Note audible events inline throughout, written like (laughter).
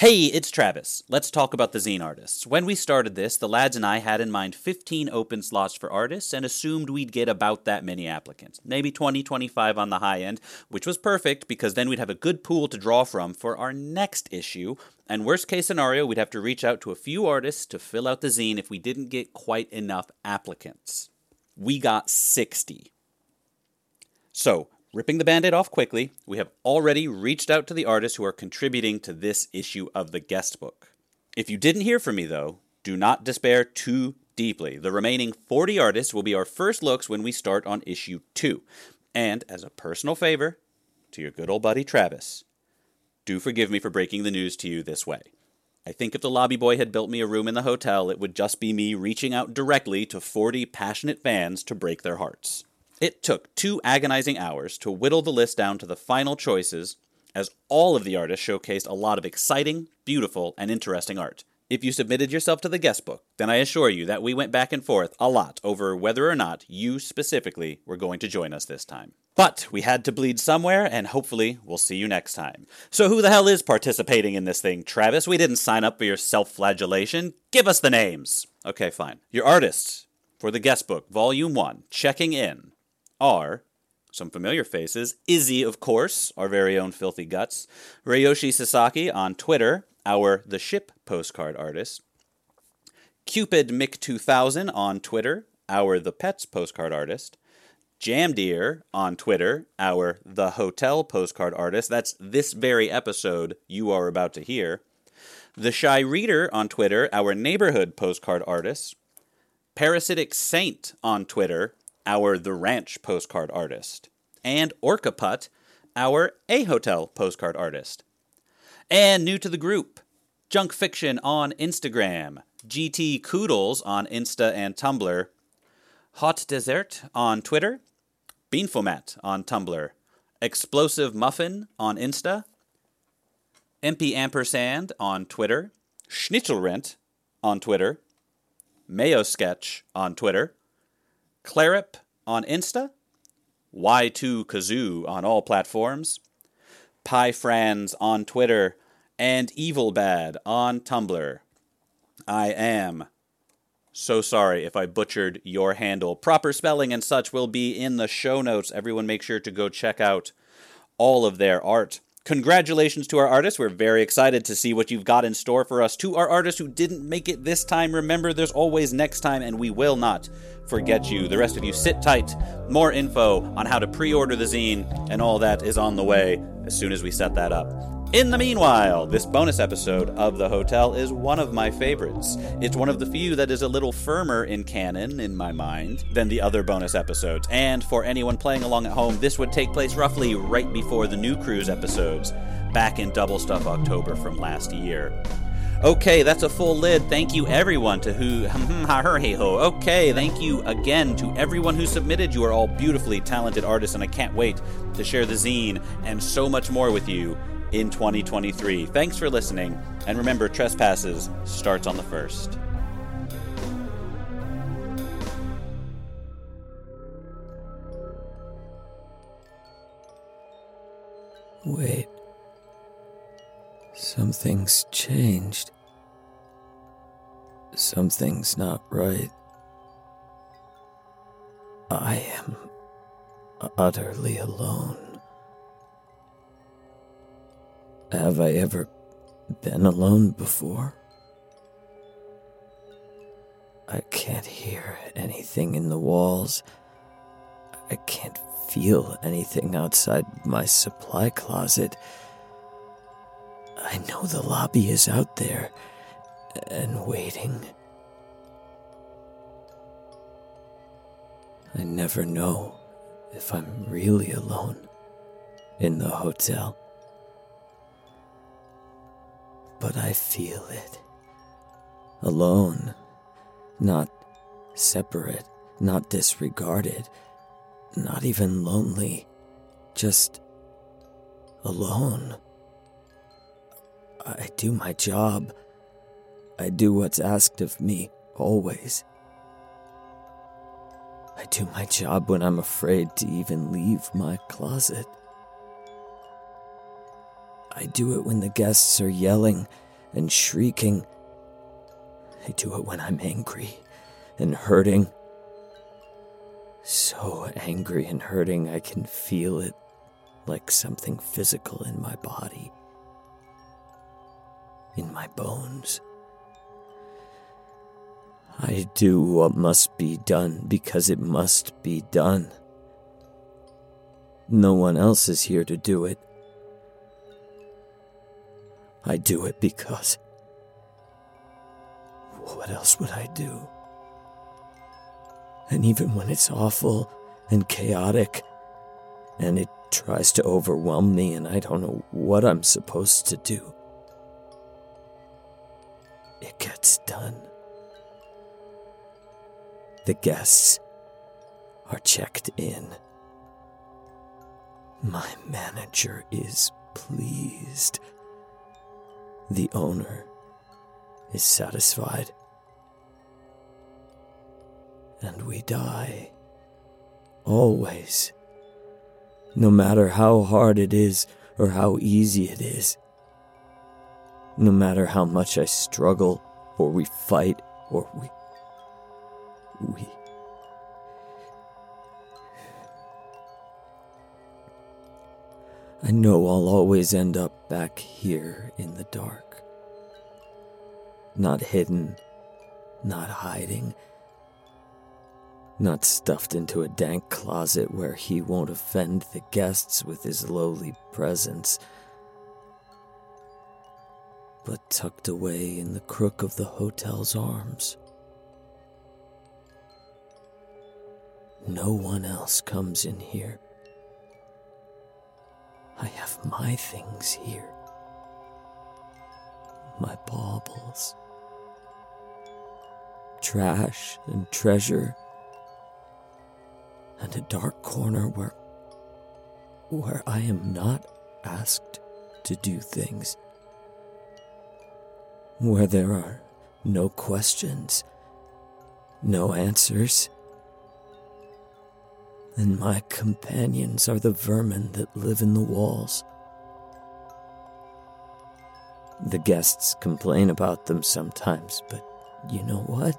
Hey, it's Travis. Let's talk about the zine artists. When we started this, the lads and I had in mind 15 open slots for artists and assumed we'd get about that many applicants. Maybe 20, 25 on the high end, which was perfect because then we'd have a good pool to draw from for our next issue. And worst case scenario, we'd have to reach out to a few artists to fill out the zine if we didn't get quite enough applicants. We got 60. So, Ripping the band aid off quickly, we have already reached out to the artists who are contributing to this issue of the guest book. If you didn't hear from me, though, do not despair too deeply. The remaining 40 artists will be our first looks when we start on issue 2. And as a personal favor to your good old buddy Travis, do forgive me for breaking the news to you this way. I think if the lobby boy had built me a room in the hotel, it would just be me reaching out directly to 40 passionate fans to break their hearts. It took two agonizing hours to whittle the list down to the final choices, as all of the artists showcased a lot of exciting, beautiful, and interesting art. If you submitted yourself to the guest book, then I assure you that we went back and forth a lot over whether or not you specifically were going to join us this time. But we had to bleed somewhere, and hopefully we'll see you next time. So, who the hell is participating in this thing, Travis? We didn't sign up for your self flagellation. Give us the names. Okay, fine. Your artists for the guest book, Volume 1, checking in are some familiar faces. Izzy, of course, our very own Filthy Guts. Ryoshi Sasaki on Twitter, our The Ship postcard artist. Cupid Mick2000 on Twitter, our The Pets postcard artist. Jam Jamdere on Twitter, our The Hotel postcard artist. That's this very episode you are about to hear. The Shy Reader on Twitter, our neighborhood postcard artist. Parasitic Saint on Twitter, our The Ranch postcard artist, and Orcaputt, our A Hotel postcard artist. And new to the group, Junk Fiction on Instagram, GT Koodles on Insta and Tumblr, Hot Desert on Twitter, Beanphomet on Tumblr, Explosive Muffin on Insta, MP Ampersand on Twitter, Schnitzelrent on Twitter, Mayo Sketch on Twitter, Klaripp on Insta, Y2Kazoo on all platforms, PieFrans on Twitter, and Evulbad on Tumblr. I am so sorry if I butchered your handle. Proper spelling and such will be in the show notes. Everyone make sure to go check out all of their art. Congratulations to our artists. We're very excited to see what you've got in store for us. To our artists who didn't make it this time, remember there's always next time, and we will not forget you. The rest of you, sit tight. More info on how to pre order the zine and all that is on the way as soon as we set that up. In the meanwhile, this bonus episode of The Hotel is one of my favorites. It's one of the few that is a little firmer in canon, in my mind, than the other bonus episodes. And for anyone playing along at home, this would take place roughly right before the new cruise episodes, back in Double Stuff October from last year. Okay, that's a full lid. Thank you, everyone, to who. (laughs) Okay, thank you again to everyone who submitted. You are all beautifully talented artists, and I can't wait to share the zine and so much more with you in 2023. Thanks for listening, and remember, Trespasses starts on the 1st. Wait. Something's changed. Something's not right. I am utterly alone. Have I ever been alone before? I can't hear anything in the walls. I can't feel anything outside my supply closet. I know the lobby is out there and waiting. I never know if I'm really alone in the hotel but I feel it. Alone, not separate, not disregarded, not even lonely, just alone. I do my job. I do what's asked of me, always. I do my job when I'm afraid to even leave my closet. I do it when the guests are yelling and shrieking. I do it when I'm angry and hurting. So angry and hurting, I can feel it like something physical in my body, in my bones. I do what must be done because it must be done. No one else is here to do it. I do it because. What else would I do? And even when it's awful and chaotic, and it tries to overwhelm me, and I don't know what I'm supposed to do, it gets done. The guests are checked in. My manager is pleased. The owner is satisfied. And we die. Always. No matter how hard it is or how easy it is. No matter how much I struggle or we fight or we. We. I know I'll always end up back here in the dark. Not hidden, not hiding, not stuffed into a dank closet where he won't offend the guests with his lowly presence, but tucked away in the crook of the hotel's arms. No one else comes in here. I have my things here. My baubles. Trash and treasure. And a dark corner where where I am not asked to do things. Where there are no questions, no answers and my companions are the vermin that live in the walls. The guests complain about them sometimes, but you know what?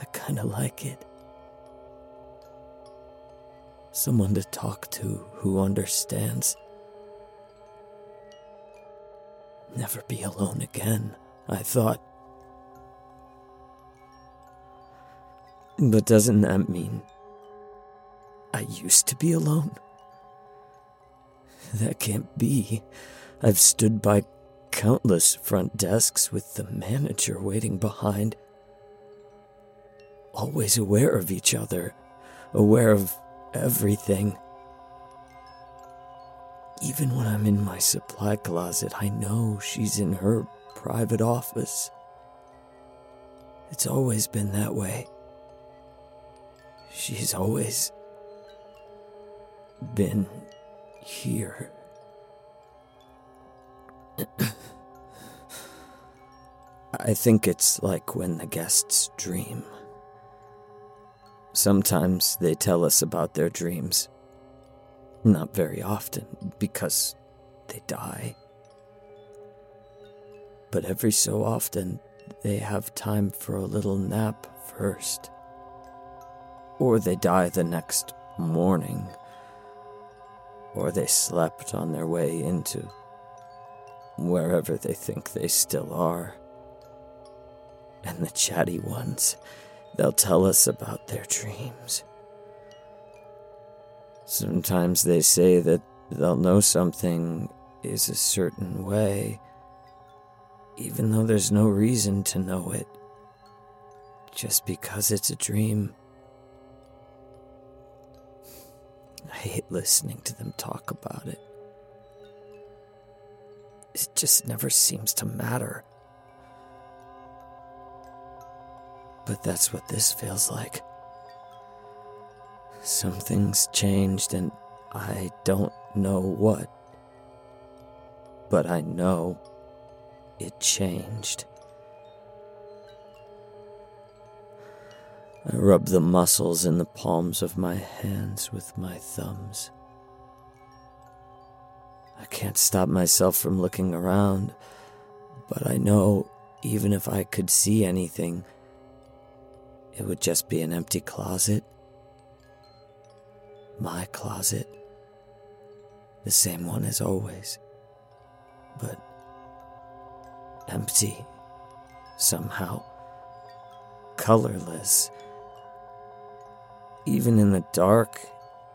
I kinda like it. Someone to talk to who understands. Never be alone again, I thought. But doesn't that mean I used to be alone? That can't be. I've stood by countless front desks with the manager waiting behind. Always aware of each other, aware of everything. Even when I'm in my supply closet, I know she's in her private office. It's always been that way. She's always been here. (clears throat) I think it's like when the guests dream. Sometimes they tell us about their dreams. Not very often, because they die. But every so often, they have time for a little nap first or they die the next morning, or they slept on their way into wherever they think they still are. And the chatty ones, they'll tell us about their dreams. Sometimes they say that they'll know something is a certain way, even though there's no reason to know it, just because it's a dream. I hate listening to them talk about it. It just never seems to matter. But that's what this feels like. Something's changed, and I don't know what. But I know it changed. I rub the muscles in the palms of my hands with my thumbs. I can't stop myself from looking around, but I know even if I could see anything, it would just be an empty closet. My closet. The same one as always. But empty somehow. Colorless. Even in the dark,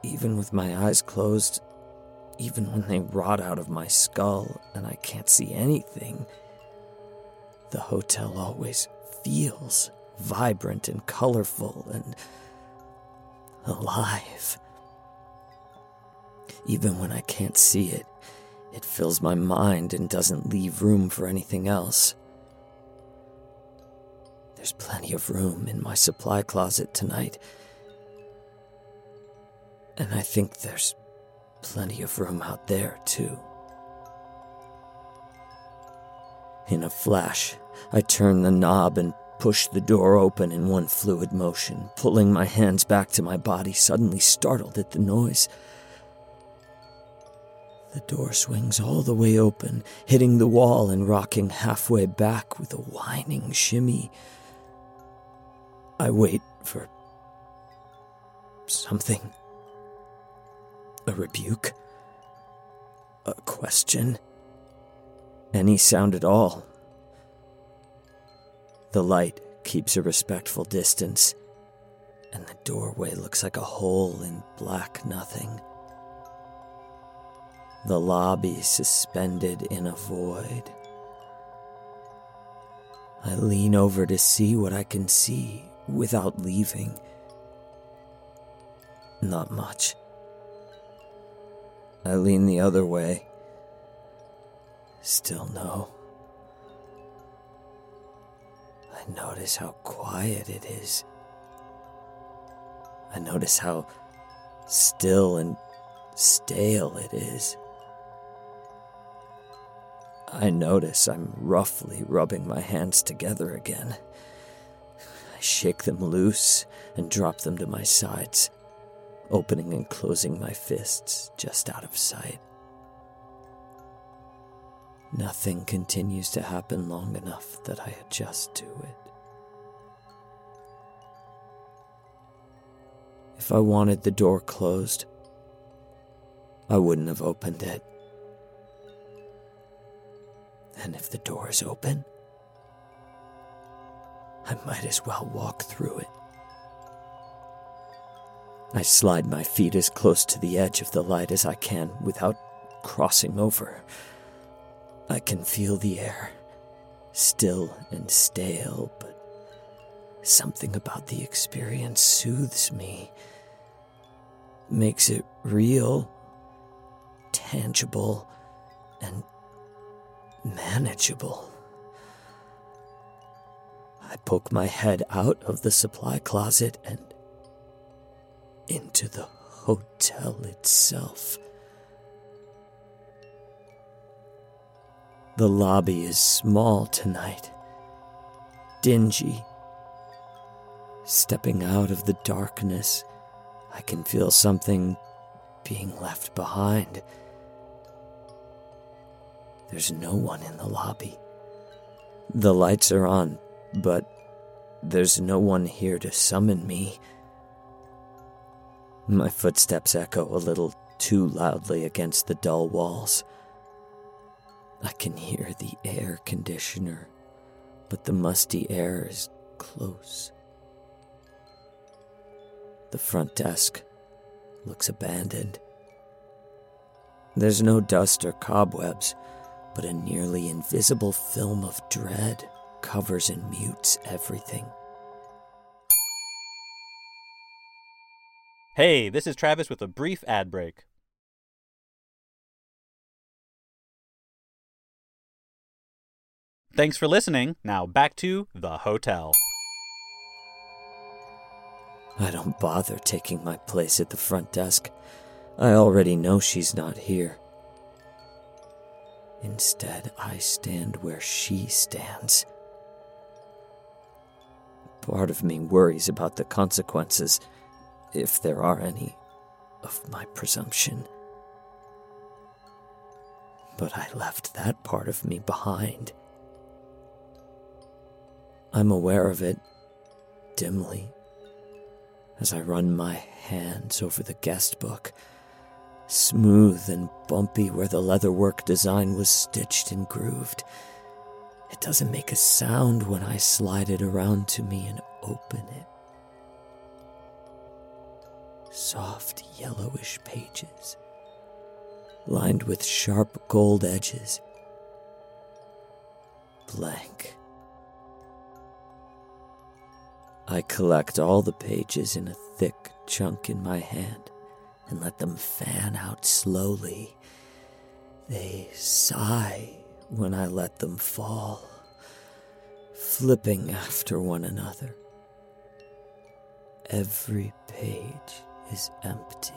even with my eyes closed, even when they rot out of my skull and I can't see anything, the hotel always feels vibrant and colorful and alive. Even when I can't see it, it fills my mind and doesn't leave room for anything else. There's plenty of room in my supply closet tonight. And I think there's plenty of room out there, too. In a flash, I turn the knob and push the door open in one fluid motion, pulling my hands back to my body, suddenly startled at the noise. The door swings all the way open, hitting the wall and rocking halfway back with a whining shimmy. I wait for something. A rebuke? A question? Any sound at all? The light keeps a respectful distance, and the doorway looks like a hole in black nothing. The lobby suspended in a void. I lean over to see what I can see without leaving. Not much. I lean the other way. Still no. I notice how quiet it is. I notice how still and stale it is. I notice I'm roughly rubbing my hands together again. I shake them loose and drop them to my sides, opening and closing my fists just out of sight. Nothing continues to happen long enough that I adjust to it. If I wanted the door closed, I wouldn't have opened it. And if the door is open, I might as well walk through it. I slide my feet as close to the edge of the light as I can without crossing over. I can feel the air, still and stale, but something about the experience soothes me, makes it real, tangible, and manageable. I poke my head out of the supply closet and into the hotel itself. The lobby is small tonight, dingy. Stepping out of the darkness, I can feel something being left behind. There's no one in the lobby. The lights are on, but there's no one here to summon me. My footsteps echo a little too loudly against the dull walls. I can hear the air conditioner, but the musty air is close. The front desk looks abandoned. There's no dust or cobwebs, but a nearly invisible film of dread covers and mutes everything. Hey, this is Travis with a brief ad break. Thanks for listening. Now back to the hotel. I don't bother taking my place at the front desk. I already know she's not here. Instead, I stand where she stands. Part of me worries about the consequences, if there are any, of my presumption. But I left that part of me behind. I'm aware of it dimly as I run my hands over the guest book, smooth and bumpy where the leatherwork design was stitched and grooved. It doesn't make a sound when I slide it around to me and open it. Soft yellowish pages, lined with sharp gold edges. Blank. I collect all the pages in a thick chunk in my hand and let them fan out slowly. They sigh when I let them fall, flipping after one another. Every page is empty.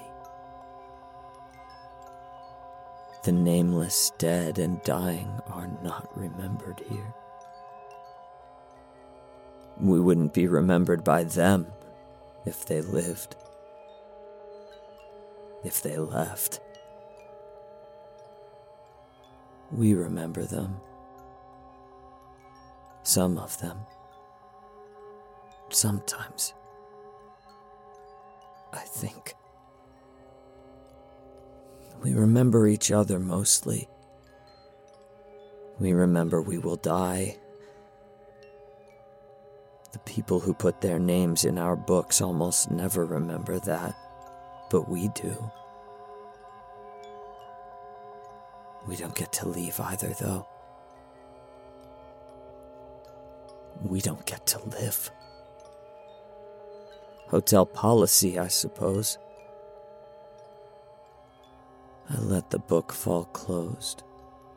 The nameless dead and dying are not remembered here we wouldn't be remembered by them if they lived, if they left. We remember them. Some of them. Sometimes. I think. We remember each other mostly. We remember we will die the people who put their names in our books almost never remember that, but we do. We don't get to leave either, though. We don't get to live. Hotel policy, I suppose. I let the book fall closed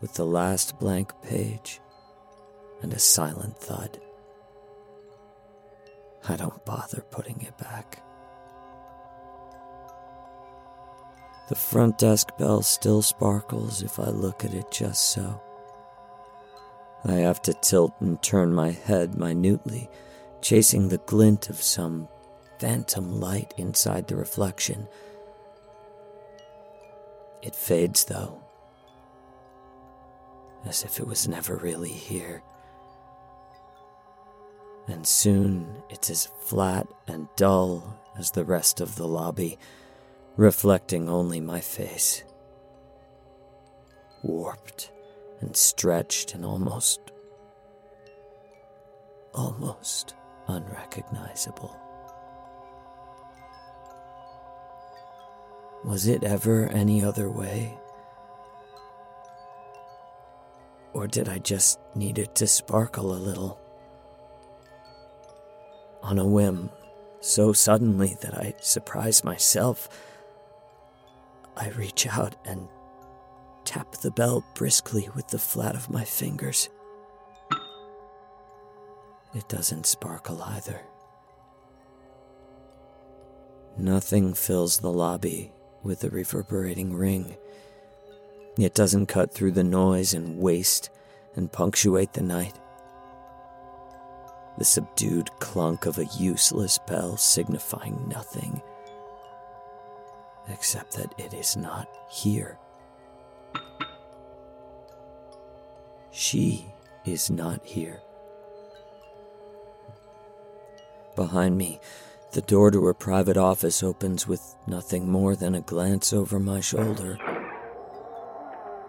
with the last blank page and a silent thud. I don't bother putting it back. The front desk bell still sparkles if I look at it just so. I have to tilt and turn my head minutely, chasing the glint of some phantom light inside the reflection. It fades, though, as if it was never really here and soon it's as flat and dull as the rest of the lobby, reflecting only my face. Warped and stretched and almost, almost unrecognizable. Was it ever any other way? Or did I just need it to sparkle a little? on a whim, so suddenly that I surprise myself. I reach out and tap the bell briskly with the flat of my fingers. It doesn't sparkle either. Nothing fills the lobby with a reverberating ring. It doesn't cut through the noise and waste and punctuate the night the subdued clunk of a useless bell signifying nothing, except that it is not here. She is not here. Behind me, the door to her private office opens with nothing more than a glance over my shoulder.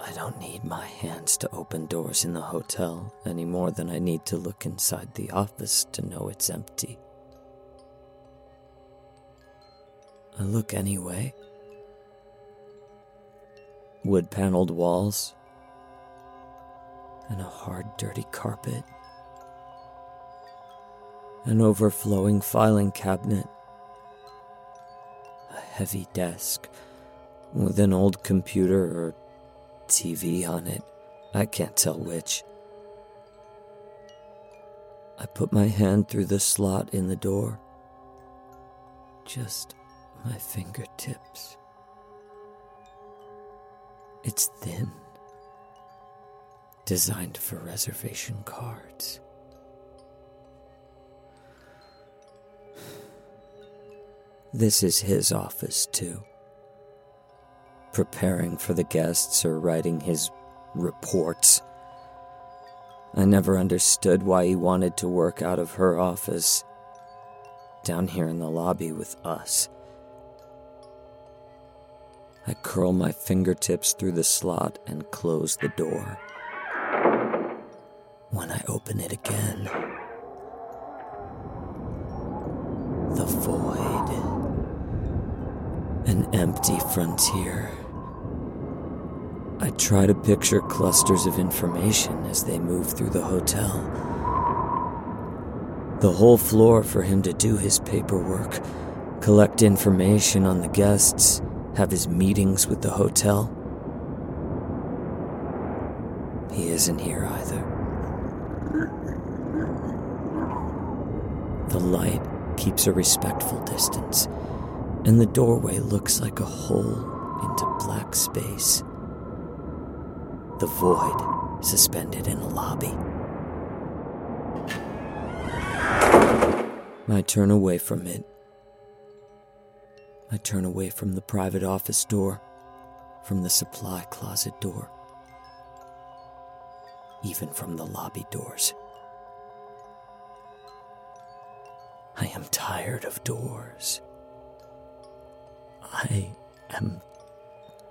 I don't need my hands to open doors in the hotel any more than I need to look inside the office to know it's empty. I look anyway. Wood paneled walls, and a hard, dirty carpet, an overflowing filing cabinet, a heavy desk with an old computer or TV on it. I can't tell which. I put my hand through the slot in the door. Just my fingertips. It's thin, designed for reservation cards. This is his office, too preparing for the guests or writing his reports. I never understood why he wanted to work out of her office down here in the lobby with us. I curl my fingertips through the slot and close the door. When I open it again, the void. Empty frontier. I try to picture clusters of information as they move through the hotel. The whole floor for him to do his paperwork, collect information on the guests, have his meetings with the hotel. He isn't here either. The light keeps a respectful distance, and the doorway looks like a hole into black space. The void suspended in a lobby. I turn away from it. I turn away from the private office door, from the supply closet door, even from the lobby doors. I am tired of doors. I am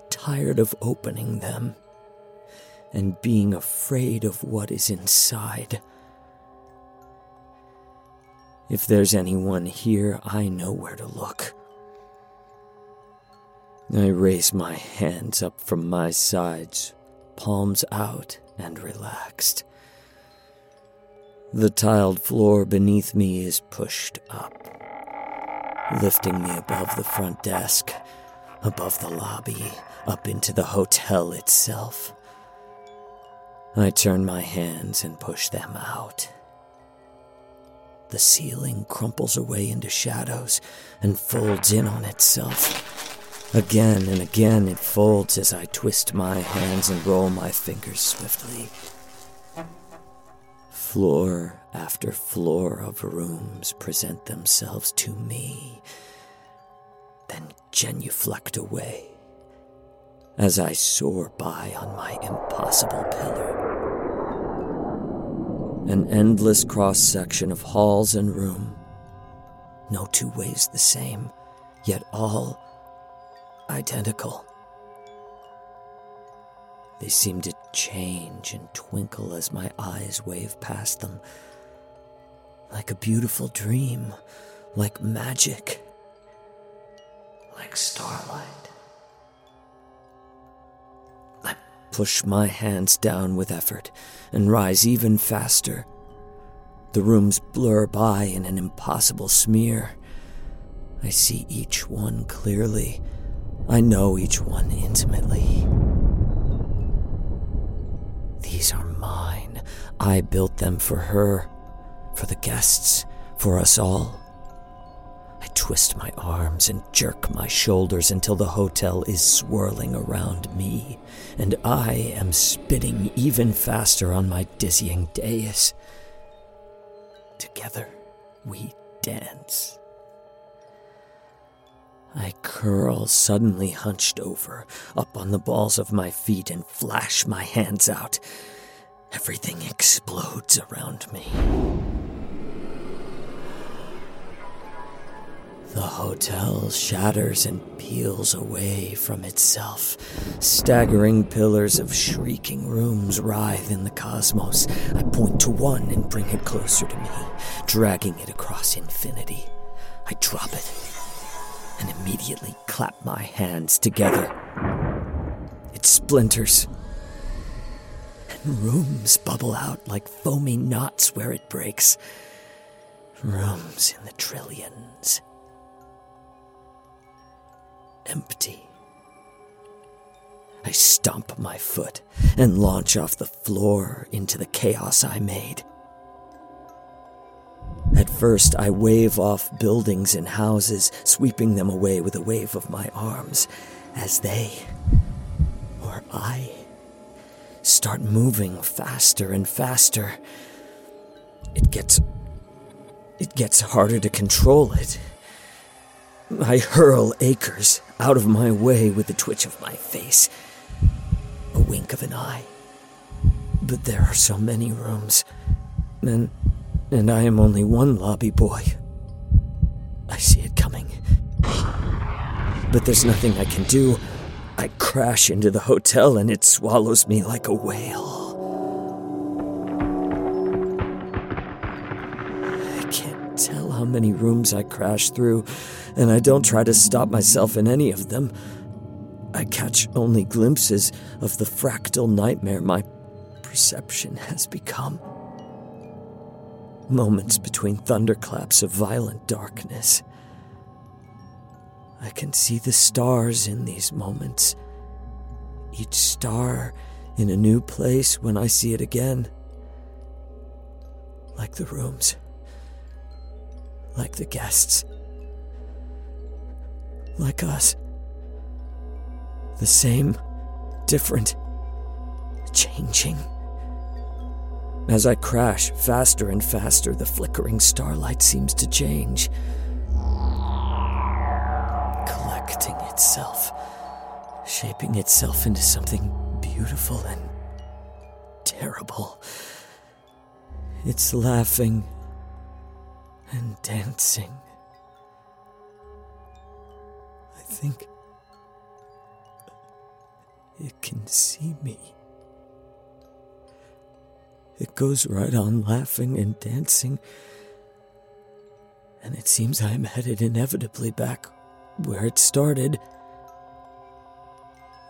tired of opening them and being afraid of what is inside. If there's anyone here, I know where to look. I raise my hands up from my sides, palms out and relaxed. The tiled floor beneath me is pushed up, lifting me above the front desk, above the lobby, up into the hotel itself. I turn my hands and push them out. The ceiling crumples away into shadows and folds in on itself. Again and again it folds as I twist my hands and roll my fingers swiftly. Floor after floor of rooms present themselves to me, then genuflect away as I soar by on my impossible pillar. An endless cross section of halls and room, no two ways the same, yet all identical. They seem to change and twinkle as my eyes wave past them. Like a beautiful dream, like magic, like starlight. I push my hands down with effort and rise even faster. The rooms blur by in an impossible smear. I see each one clearly. I know each one intimately. These are mine. I built them for her, for the guests, for us all. I twist my arms and jerk my shoulders until the hotel is swirling around me, and I am spinning even faster on my dizzying dais. Together, we dance. I curl suddenly hunched over, up on the balls of my feet, and flash my hands out. Everything explodes around me. The hotel shatters and peels away from itself. Staggering pillars of shrieking rooms writhe in the cosmos. I point to one and bring it closer to me, dragging it across infinity. I drop it and immediately clap my hands together. It splinters, and rooms bubble out like foamy knots where it breaks. Rooms in the trillions. Empty. I stomp my foot and launch off the floor into the chaos I made. At first, I wave off buildings and houses, sweeping them away with a wave of my arms, as they, or I, start moving faster and faster. It gets. It gets harder to control it. I hurl acres out of my way with a twitch of my face, a wink of an eye, But there are so many rooms. And, and I am only one lobby boy. I see it coming. But there's nothing I can do. I crash into the hotel and it swallows me like a whale. I can't tell how many rooms I crash through, and I don't try to stop myself in any of them. I catch only glimpses of the fractal nightmare my perception has become. Moments between thunderclaps of violent darkness. I can see the stars in these moments. Each star in a new place when I see it again. Like the rooms. Like the guests. Like us. The same, different, changing. As I crash faster and faster, the flickering starlight seems to change, collecting itself, shaping itself into something beautiful and terrible. It's laughing and dancing. I think it can see me. It goes right on laughing and dancing, and it seems I am headed inevitably back where it started.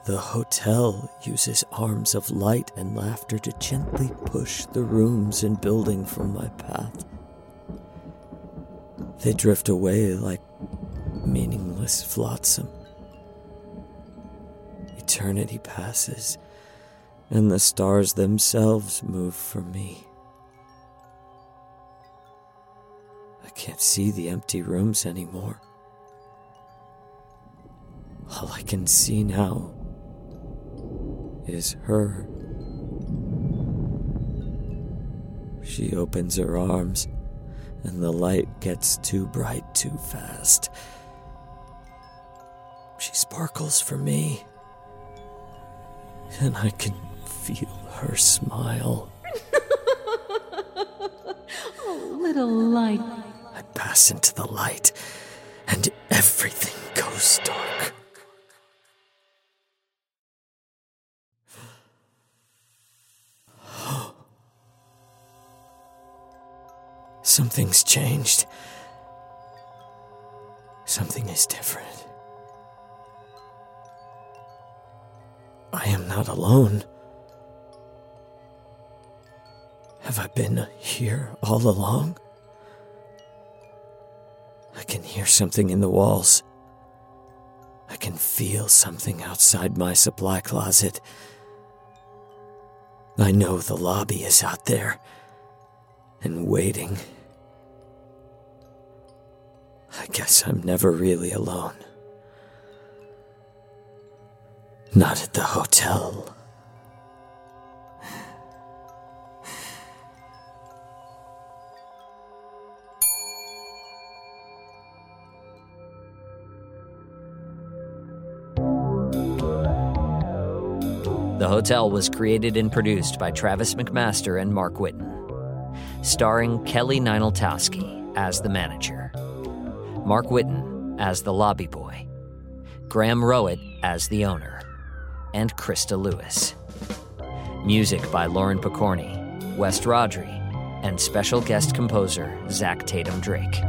The hotel uses arms of light and laughter to gently push the rooms and building from my path. They drift away like meaningless flotsam. Eternity passes, and the stars themselves move for me. I can't see the empty rooms anymore. All I can see now is her. She opens her arms, and the light gets too bright too fast. She sparkles for me, and I can feel her smile. (laughs) oh, little light. I pass into the light, and everything goes dark. (gasps) Something's changed. Something is different. I am not alone. Have I been here all along? I can hear something in the walls. I can feel something outside my supply closet. I know the lobby is out there and waiting. I guess I'm never really alone. Not at the hotel. The Hotel was created and produced by Travis McMaster and Mark Whitten, starring Kelly Nienaltowski as the manager, Mark Whitten as the lobby boy, Graham Rowat as the owner, and Christa Lewis. Music by Lauren Pokorney, West Rodri, and special guest composer Zach Tatom Drake.